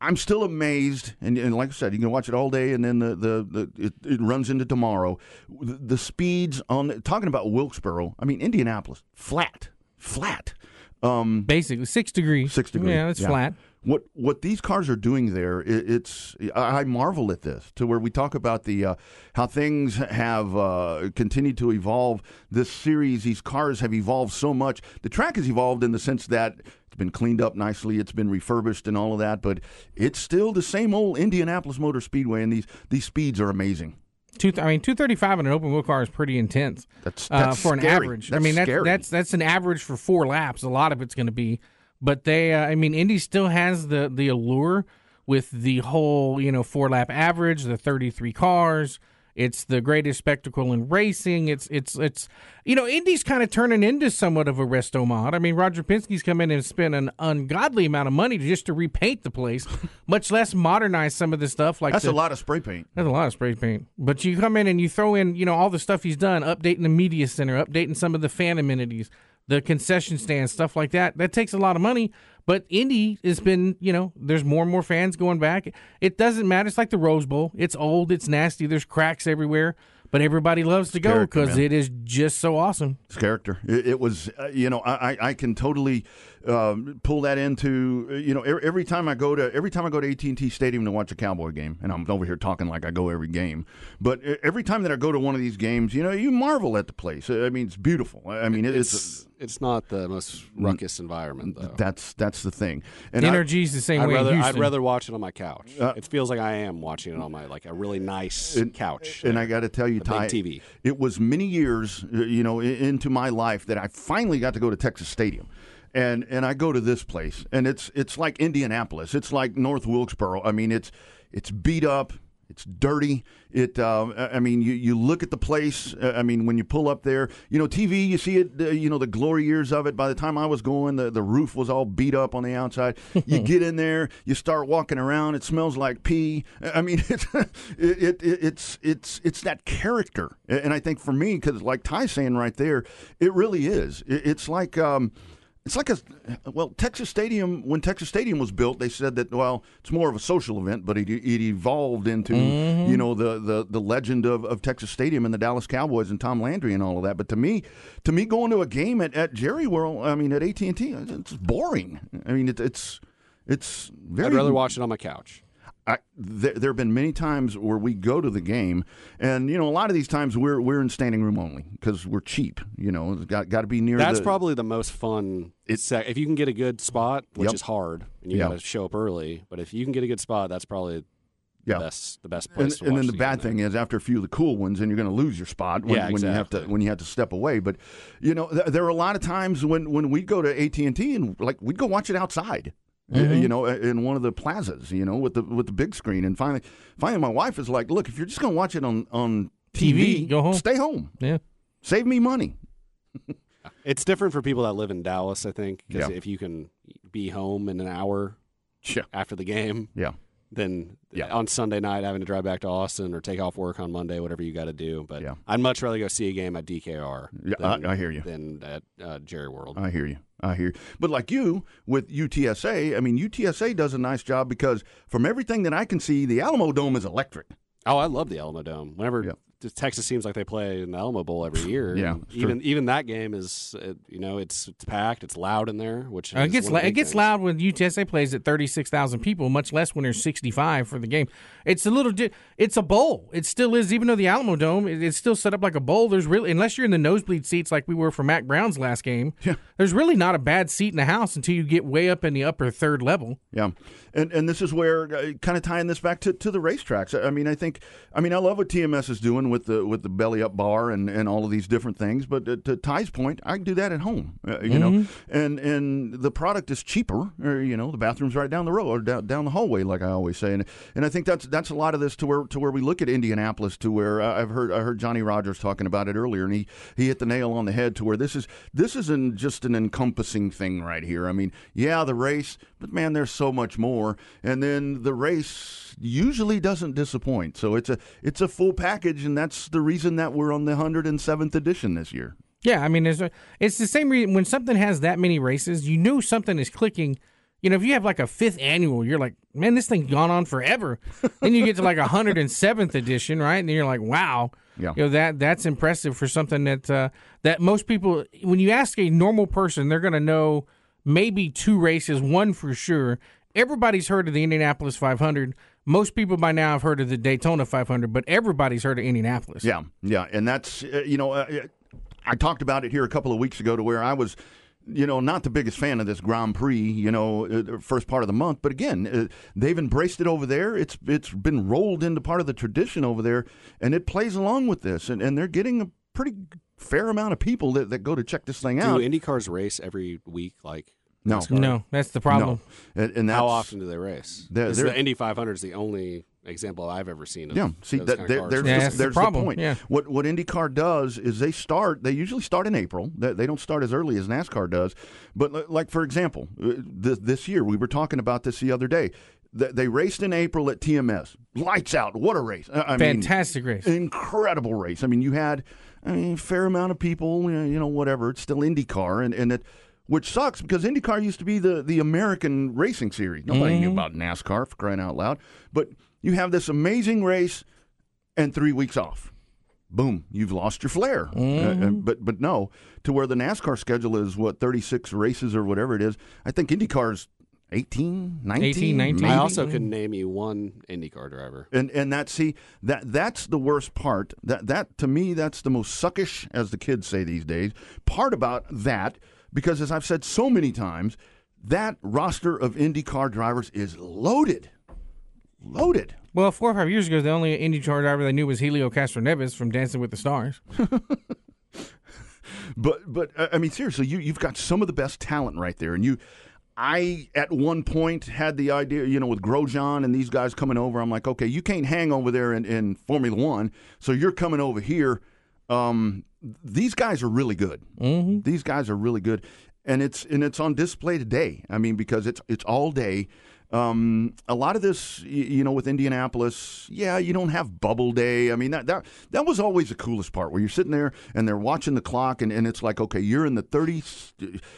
B: I'm still amazed, and, and like I said, you can watch it all day, and then the the, the it, it runs into tomorrow. The, the speeds on talking about Wilkesboro. I mean Indianapolis, flat, flat. Um,
C: basically six degrees.
B: Six degrees.
C: Yeah, it's flat.
B: What what these cars are doing there, it, it's I I marvel at this to where we talk about the uh, how things have uh, continued to evolve. This series, these cars have evolved so much. The track has evolved in the sense that it's been cleaned up nicely, it's been refurbished and all of that, but it's still the same old Indianapolis Motor Speedway, and these these speeds are amazing.
C: Two, I mean, two thirty five in an open wheel car is pretty intense.
B: That's-
C: uh,
B: that's
C: for an
B: scary.
C: average. I mean, that's
B: scary.
C: that's that's an average for four laps. A lot of it's going to be, but they, uh, I mean, Indy still has the the allure with the whole you know four lap average, the thirty three cars. It's the greatest spectacle in racing. It's it's it's you know Indy's kind of turning into somewhat of a resto mod. I mean Roger Penske's come in and spent an ungodly amount of money just to repaint the place, much less modernize some of the stuff like
B: That's
C: the,
B: a lot of spray paint.
C: that's a lot of spray paint. But you come in and you throw in, you know, all the stuff he's done, updating the media center, updating some of the fan amenities, the concession stands, stuff like that. That takes a lot of money. But Indy has been, you know, there's more and more fans going back. It doesn't matter. It's like the Rose Bowl. It's old, it's nasty, there's cracks everywhere. But everybody loves to go because it is just so awesome.
B: It's character. It, it was, uh, you know, I, I- I can totally um, pull that into, uh, you know, every, every time I go to every time I go to AT and T Stadium to watch a Cowboy game, and I'm over here talking like I go every game, but every time that I go to one of these games, you know, you marvel at the place. I mean, it's beautiful. I mean, it, it's,
D: It's it's not the most ruckus environment though.
B: that's that's the thing. And I-
C: Energy's the same
D: I'd
C: way
D: rather
C: in
D: I'd rather watch it on my couch.
B: Uh,
D: it feels like I am watching it on my like a really nice
B: And-
D: couch.
B: And I got to tell you,
D: The big
B: Ty,
D: TV.
B: it was many years, uh, you know, into my life that I finally got to go to Texas Stadium. And and I go to this place, and it's it's like Indianapolis. It's like North Wilkesboro. I mean, it's it's beat up. It's dirty. It. Uh, I mean, you, you look at the place. uh, I mean, when you pull up there, you know, TV. You see it. Uh, you know, the glory years of it. By the time I was going, the, the roof was all beat up on the outside. You get in there. You start walking around. It smells like pee. I mean, it's it, it, it it's it's it's that character. And I think for me, because like Ty's saying right there, it really is. It, it's like. Um, it's like a well, Texas Stadium. When Texas Stadium was built, they said that well, it's more of a social event, but it, it evolved into mm-hmm. you know the, the the legend of, of Texas Stadium and the Dallas Cowboys and Tom Landry and all of that. But to me, to me, going to a game at, at Jerry World, I mean at AT and T, it's boring. I mean it, it's it's very.
D: I'd rather watch it on my couch.
B: I, there, there have been many times where we go to the game, and you know, a lot of these times we're we're in standing room only because we're cheap. You know, it's got got to be near.
D: That's
B: the,
D: probably the most fun. It's if you can get a good spot, which
B: Yep.
D: is hard, and you
B: Yeah.
D: got to show up early. But if you can get a good spot, that's probably
B: Yeah.
D: the best the best
B: And,
D: place. to
B: and then the
D: game
B: bad
D: there.
B: thing is, after a few of the cool ones, and you're going to lose your spot when,
D: Yeah,
B: when you have to
D: exactly.
B: when you have to step away. But you know, th- there are a lot of times when when we go to AT and T and like we'd go watch it outside.
C: Mm-hmm.
B: You know, in one of the plazas, you know, with the with the big screen, and finally, finally, my wife is like, "Look, if you're just going to watch it on on TV,
C: TV, go home."
B: stay home,
C: Yeah.
B: save me money."
D: It's different for people that live in Dallas, I think, because
B: Yeah.
D: if you can be home in an hour
B: Yeah,
D: after the game,
B: yeah.
D: Then
B: Yeah.
D: on Sunday night having to drive back to Austin or take off work on Monday, whatever you got to do. But
B: Yeah.
D: I'd much rather go see a game at DKR.
B: Yeah,
D: than,
B: I- I hear you.
D: Than at uh, Jerry World.
B: I hear you. I hear you. But like you with UTSA, I mean, UTSA does a nice job because from everything that I can see, the Alamo Dome is electric.
D: oh, I love the Alamo Dome. Whenever
B: Yeah.
D: Texas seems like they play in the Alamo Bowl every year.
B: Yeah,
D: And
B: it's
D: even even that game is you know it's it's packed, it's loud in there, which
C: Uh, it
D: is
C: gets la- it gets
D: things.
C: loud when UTSA plays at thirty six thousand people, much less when there's sixty five for the game. It's a little, di- it's a bowl. It still is, even though the Alamo Dome, it- it's still set up like a bowl. There's really, unless you're in the nosebleed seats like we were for Mack Brown's last game,
B: Yeah.
C: there's really not a bad seat in the house until you get way up in the upper third level.
B: Yeah, and and this is where uh, kind of tying this back to, to the racetracks. I mean, I think, I mean, I love what TMS is doing with the with the belly up bar and, and all of these different things. But uh, to Ty's point, I can do that at home, uh, you know, and and the product is cheaper. Or, you know, the bathroom's right down the road or down, down the hallway, like I always say. And and I think that's that's a lot of this to where to where we look at Indianapolis to where uh, I've heard I heard Johnny Rogers talking about it earlier, and he he hit the nail on the head to where this is this isn't just an encompassing thing right here. I mean, yeah, the race, but man, there's so much more. And then the race usually doesn't disappoint. So it's a it's a full package, and that's the reason that we're on the 107th edition this year.
C: Yeah, I mean, it's, a, it's the same reason when something has that many races, you know something is clicking. You know, if you have like a fifth annual, you're like, man, this thing's gone on forever. then you get to like a hundred and seventh edition, right? And you're like, wow,
B: Yeah.
C: you know that that's impressive for something that uh, that most people, when you ask a normal person, they're gonna know maybe two races, one for sure. Everybody's heard of the Indianapolis 500. Most people by now have heard of the Daytona 500, but everybody's heard of Indianapolis.
B: Yeah, yeah, and that's uh, you know, uh, I talked about it here a couple of weeks ago to where I was. You know, not the biggest fan of this Grand Prix. You know, uh, first part of the month, but again, uh, they've embraced it over there. It's it's been rolled into part of the tradition over there, and it plays along with this, and, and they're getting a pretty fair amount of people that, that go to check this thing out.
D: Indy cars race every week? Like
B: No.
D: NASCAR?
C: No, that's the problem.
B: no, and, and that's,
D: How often do they race?
B: They're- they're-
D: the Indy 500 is the only example I've ever seen. Of
B: Yeah, see,
D: those
B: that,
D: kind of
B: there,
D: cars.
B: there's,
C: Yeah,
B: the,
C: that's the
B: there's
C: problem,
B: point.
C: yeah.
B: What what IndyCar does is they start. They usually start in April. They, they don't start as early as NASCAR does. But like for example, uh, this, this year we were talking about this the other day. They raced in April at TMS. Lights out! What a race! I I mean,
C: Fantastic race.
B: incredible race. I mean, you had I mean, fair amount of people. You know, you know, whatever. It's still IndyCar, and and it. Which sucks because IndyCar used to be the, the American racing series. Nobody knew about NASCAR for crying out loud. But you have this amazing race and three weeks off. Boom, you've lost your flair. Uh, uh, but but no, to where the NASCAR schedule is what 36 races or whatever it is. I think IndyCar's 18, 19,
C: 18, 19.
D: I
B: maybe?
D: also can name you one IndyCar driver.
B: And and that see that that's the worst part. That that to me that's the most suckish, as the kids say these days. Part about that because as I've said so many times, that roster of IndyCar drivers is loaded, loaded.
C: Well, four or five years ago, the only IndyCar driver they knew was Helio Castroneves from Dancing with the Stars.
B: But but uh, I mean seriously, you you've got some of the best talent right there, and you. I at one point had the idea, you know, with Grosjean and these guys coming over. I'm like, okay, you can't hang over there in, in Formula One, so you're coming over here. Um, these guys are really good. Mm-hmm. These guys are really good, and it's and it's on display today. I mean, because it's it's all day. Um, a lot of this, you know, with Indianapolis, yeah, you don't have bubble day. I mean, that that that was always the coolest part, where you're sitting there and they're watching the clock, and, and it's like, okay, you're in the 30s,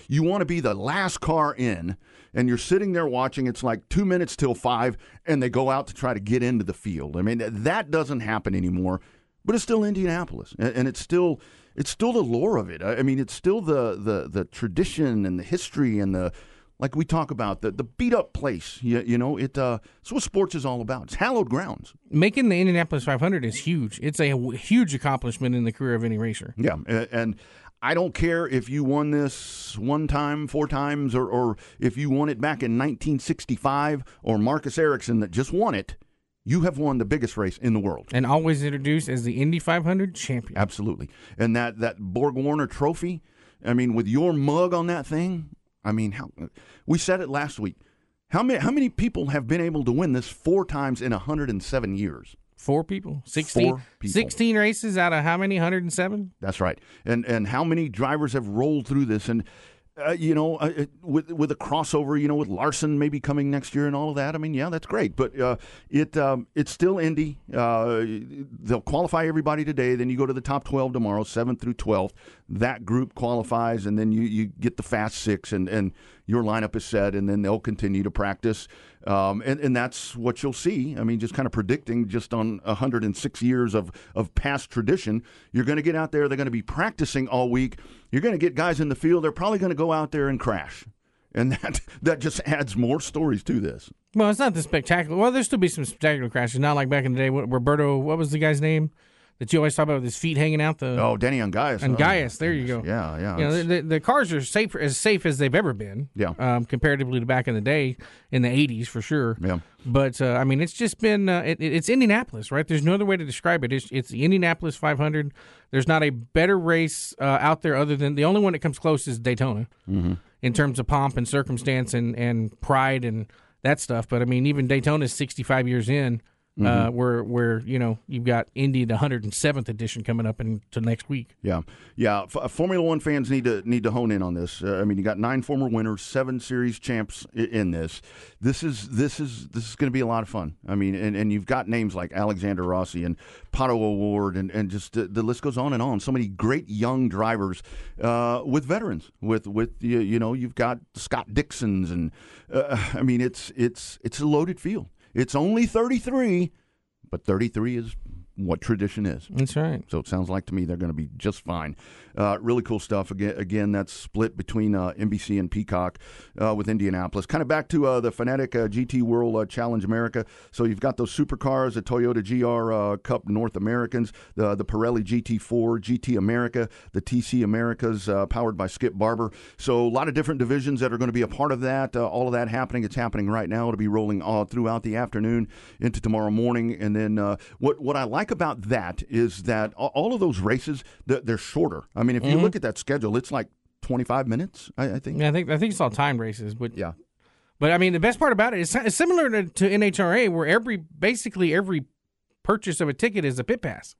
B: you want to be the last car in, and you're sitting there watching. It's like two minutes till five, and they go out to try to get into the field. I mean, that doesn't happen anymore, but it's still Indianapolis, and, it's still it's still the lore of it. I mean, it's still the the the tradition and the history and the like we talk about the the beat up place. You, you know, it uh, it's what sports is all about. It's hallowed grounds.
C: Making the Indianapolis 500 is huge. It's a huge accomplishment in the career of any racer.
B: Yeah, and I don't care if you won this one time, four times, or, or if you won it back in 1965, or Marcus Ericsson that just won it. You have won the biggest race in the world.
C: And always introduced as the Indy 500 champion.
B: Absolutely. And that that Borg Warner trophy, I mean, with your mug on that thing, I mean, how we said it last week. How many how many people have been able to win this four times in 107 years?
C: Four people. 16,
B: Four people.
C: 16 races out of how many? 107?
B: That's right. And and how many drivers have rolled through this and uh, you know, uh, with with a crossover, you know, with Larson maybe coming next year and all of that. I mean, yeah, that's great, but uh, it um, it's still Indy. Uh, they'll qualify everybody today. Then you go to the top twelve tomorrow, seventh through twelfth. That group qualifies, and then you, you get the fast six, and, and your lineup is set, and then they'll continue to practice, um, and and that's what you'll see. I mean, just kind of predicting just on 106 years of of past tradition, you're going to get out there. They're going to be practicing all week. You're going to get guys in the field. They're probably going to go out there and crash, and that that just adds more stories to this.
C: Well, it's not the spectacular. Well, there'll still be some spectacular crashes. Not like back in the day. Roberto, what was the guy's name that you always talk about with his feet hanging out? The
B: Oh, Danny Ongais.
C: and
B: oh,
C: Gaius. There you go.
B: Yeah, yeah.
C: You know, the, the, cars are safe as safe as they've ever been.
B: Yeah.
C: Um, comparatively to back in the day in the '80s, for sure.
B: Yeah.
C: But uh, I mean, it's just been uh, it, it's Indianapolis, right? There's no other way to describe it. It's, it's the Indianapolis 500. There's not a better race uh, out there other than the only one that comes close is Daytona
B: Mm-hmm.
C: in terms of pomp and circumstance and and pride and that stuff. But I mean, even Daytona is 65 years in.
B: Mm-hmm.
C: Uh, where where you know you've got Indy the 107th edition coming up into next week.
B: Yeah, yeah. F- Formula One fans need to need to hone in on this. Uh, I mean, you got nine former winners, seven series champs i- in this. This is this is this is going to be a lot of fun. I mean, and, and you've got names like Alexander Rossi and Pato O'Ward, and and just the, the list goes on and on. So many great young drivers uh, with veterans. With with you, you know, you've got Scott Dixon's, and uh, I mean, it's it's it's a loaded field. It's only thirty three, but thirty three is what tradition is.
C: That's right.
B: So it sounds like to me they're going to be just fine. Uh, really cool stuff. Again, again, that's split between uh, NBC and Peacock uh, with Indianapolis. Kind of back to uh, the Fanatec uh, GT World uh, Challenge America. So you've got those supercars, the Toyota GR uh, Cup North Americans, the the Pirelli GT4, GT America, the TC Americas, uh, powered by Skip Barber. So a lot of different divisions that are going to be a part of that. Uh, all of that happening. It's happening right now. It'll be rolling all throughout the afternoon into tomorrow morning. And then uh, what what I like about that is that all of those races they're, they're shorter. I mean, if you look at that schedule, it's like 25 minutes. I, I think.
C: Yeah, I think I think it's all time races, but
B: Yeah.
C: But I mean, the best part about it is it's similar to, to NHRA, where every basically every purchase of a ticket is a pit pass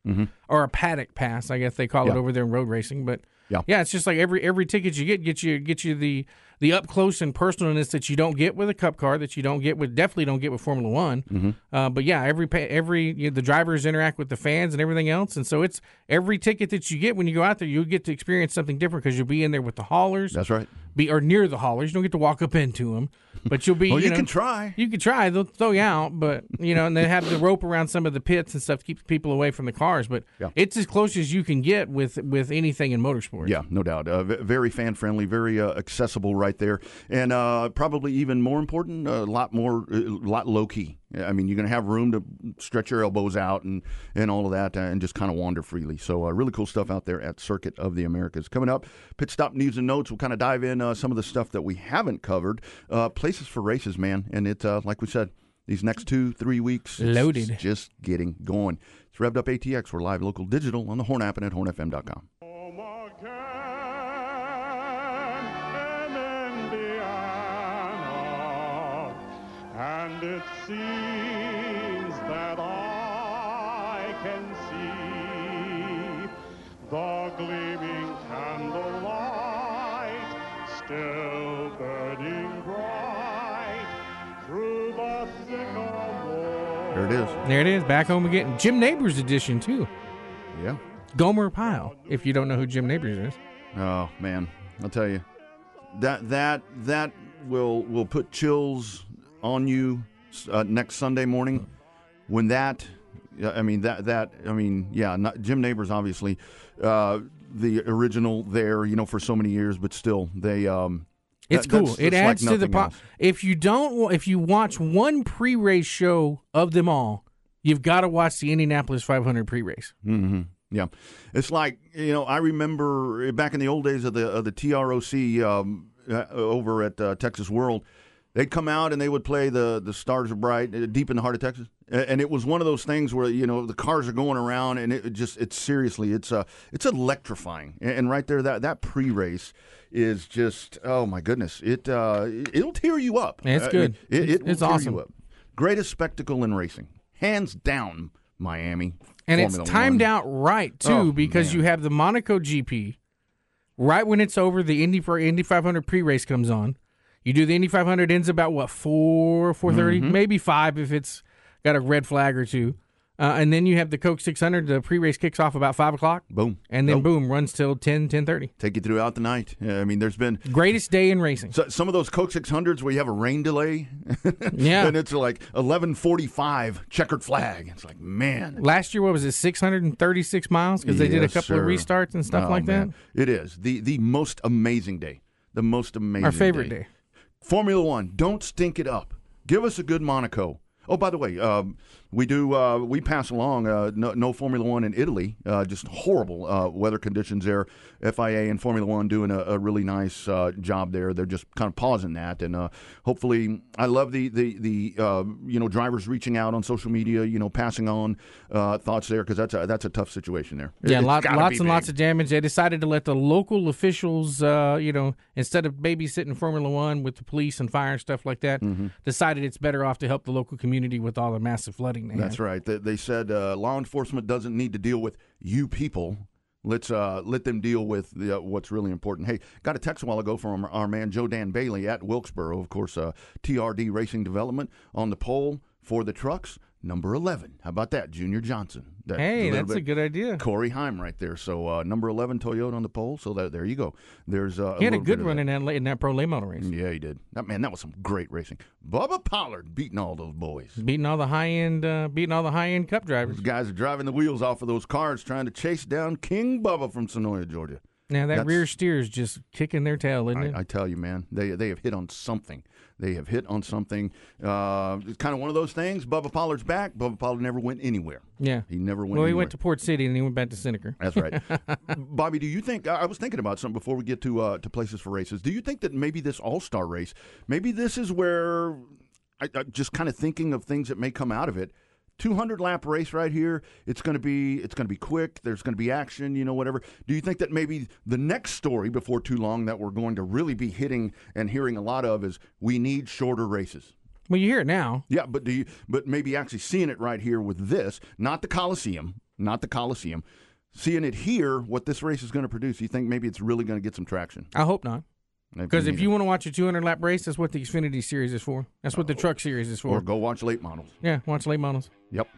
C: or a paddock pass, I guess they call it
B: Mm-hmm.
C: Over there in road racing. But
B: Yeah.
C: yeah, it's just like every every ticket you get gets you get you the the up close and personalness that you don't get with a cup car, that you don't get with definitely don't get with Formula One.
B: Mm-hmm.
C: Uh, but yeah, every every you know, the drivers interact with the fans and everything else, and so it's every ticket that you get when you go out there, you'll get to experience something different because you'll be in there with the haulers
B: That's right.
C: be or near the haulers. You don't get to walk up into them, but you'll be.
B: Well, you
C: know,
B: can try.
C: You can try. They'll throw you out, but you know, and they have the rope around some of the pits and stuff to keep people away from the cars. But
B: Yeah.
C: it's as close as you can get with with anything in motorsports.
B: Yeah, no doubt. Uh, very fan friendly, very uh, accessible right there, and uh, probably even more important, a lot more, a lot low key. I mean, you're going to have room to stretch your elbows out and and all of that, uh, and just kind of wander freely. So, uh, really cool stuff out there at Circuit of the Americas. Coming up, pit stop news and notes. We'll kind of dive in uh, some of the stuff that we haven't covered. Uh, places for races, man, and it uh, like we said. These next two, three weeks, it's
C: Loaded.
B: just getting going. It's Revved Up ATX. We're live, local, digital on the Horn app and at hornfm.com.
E: and it seems that I can see the gleaming candlelight still burning bright through the sycamore.
B: There it is.
C: There it is, back home again. Jim Nabors edition too.
B: Yeah.
C: Gomer Pyle. If you don't know who Jim Nabors is,
B: Oh man, I'll tell you that that that will will put chills on you uh, next Sunday morning when that. I mean that that I mean yeah, not, Jim Nabors obviously uh, the original there you know for so many years, but still they um.
C: it's
B: that-
C: cool.
B: that's-
C: it
B: that's like
C: adds to the
B: nothing
C: po- If you don't, if you watch one pre-race show of them all, you've got to watch the Indianapolis 500 pre-race.
B: hmm Yeah, it's like you know I remember back in the old days of the of the TROC um, uh, over at uh, Texas World, they'd come out and they would play the the Stars Are Bright uh, deep in the heart of Texas, and it was one of those things where you know the cars are going around and it just it's seriously it's uh it's electrifying, and, right there that that pre race is just oh my goodness it uh it'll tear you up.
C: It's
B: Uh,
C: good.
B: It, it,
C: It's-
B: will
C: it's
B: tear
C: awesome.
B: Greatest spectacle in racing, hands down. Miami,
C: and
B: Formula
C: it's timed
B: One.
C: out right too
B: Oh,
C: because
B: man.
C: you have the Monaco GP Right when it's over, the Indy for Indy 500 pre-race comes on. You do the Indy 500 ends about what four, four
B: Mm-hmm.
C: maybe five if it's got a red flag or two, uh, and then you have the Coke 600. The pre-race kicks off about five o'clock,
B: Boom.
C: and then
B: Nope.
C: boom runs till 10, 10.30.
B: Take you throughout the night. Yeah, I mean, there's been
C: Greatest day in racing.
B: so, some of those Coke 600s where you have a rain delay.
C: Yeah.
B: and it's like 11:45 checkered flag. It's like, man.
C: Last year, what was it, 636 miles? Because they did a
B: Yes,
C: couple of restarts and stuff
B: Oh,
C: like
B: man. It is the the most amazing day. The most amazing.
C: Our favorite day.
B: Formula One, don't stink it up. Give us a good Monaco. Oh, by the way, um, we do uh, we pass along uh, no, no Formula One in Italy. Uh, just horrible uh, weather conditions there. FIA and Formula One doing a, a really nice uh, job there. They're just kind of pausing that, and uh, hopefully, I love the the the uh, you know drivers reaching out on social media, you know, passing on uh, thoughts there because that's a that's a tough situation there.
C: Yeah,
B: It's
C: lot, lots and
B: big.
C: lots of damage. They decided to let the local officials, uh, you know, instead of babysitting Formula One with the police and fire and stuff like that,
B: Mm-hmm.
C: decided it's better off to help the local community with all the massive flooding they
B: That's right. They, they said uh, law enforcement doesn't need to deal with you people. Let's uh, let them deal with the, uh, what's really important. Hey, got a text a while ago from our man Joe Dan Bailey at Wilkesboro, of course, uh, TRD Racing Development on the pole for the trucks, number eleven. How about that, Junior Johnson? That
C: Hey, that's a good idea.
B: Corey Heim right there. So uh, number eleven Toyota on the pole. So that, there you go. There's uh,
C: He had a good run
B: that.
C: in that in that pro late model race,
B: Yeah, he did. That man, that was some great racing. Bubba Pollard beating all those boys.
C: beating all the high end, uh, beating all the high end Cup drivers.
B: Those guys are driving the wheels off of those cars trying to chase down King Bubba from Senoia, Georgia.
C: Now that
B: That's-
C: rear steer is just kicking their tail, isn't it?
B: I, I tell you, man, they they have hit on something. They have hit on something. Uh, it's kind of one of those things. Bubba Pollard's back. Bubba Pollard never went anywhere.
C: yeah.
B: He never went.
C: Well, he
B: anywhere.
C: went to Port City and he went back to Seneca.
B: That's right, Bobby. Do you think? I I was thinking about something before we get to uh, to places for races. Do you think that maybe this All Star race, maybe this is where I, I just kind of thinking of things that may come out of it. 200 lap race right here. It's going to be it's going to be quick. There's going to be action, you know, whatever. Do you think that maybe the next story before too long that we're going to really be hitting and hearing a lot of is we need shorter races.
C: Well, you hear it now.
B: Yeah, but do you but maybe actually seeing it right here with this, not the Coliseum, not the Coliseum, seeing it here, what this race is going to produce, you think maybe it's really going to get some traction?
C: I hope not. Because if you want to watch a 200 lap race, that's what the Xfinity Series is for. That's what the Truck Series is for.
B: or go watch late models.
C: Yeah, watch late models.
B: Yep.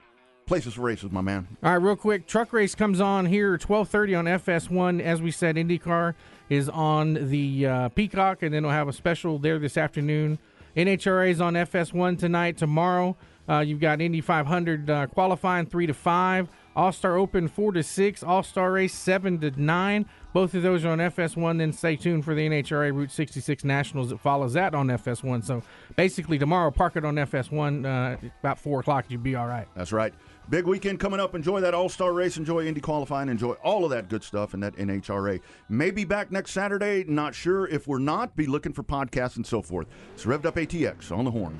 B: Places for races, my man.
C: All right, real quick, truck race comes on here 12:30 on FS1. As we said, IndyCar is on the uh, Peacock, and then we'll have a special there this afternoon. NHRA is on FS1 tonight. Tomorrow, uh, you've got Indy 500 uh, qualifying three to five, All Star Open four to six, All Star Race seven to nine. Both of those are on FS1. Then stay tuned for the NHRA Route 66 Nationals that follows that on FS1. So basically, tomorrow, park it on FS1 uh, about four o'clock. You'll be all right.
B: That's right. Big weekend coming up. Enjoy that All Star race. Enjoy Indy qualifying. Enjoy all of that good stuff and that NHRA. Maybe back next Saturday. Not sure. If we're not, be looking for podcasts and so forth. It's Revved Up ATX on the horn.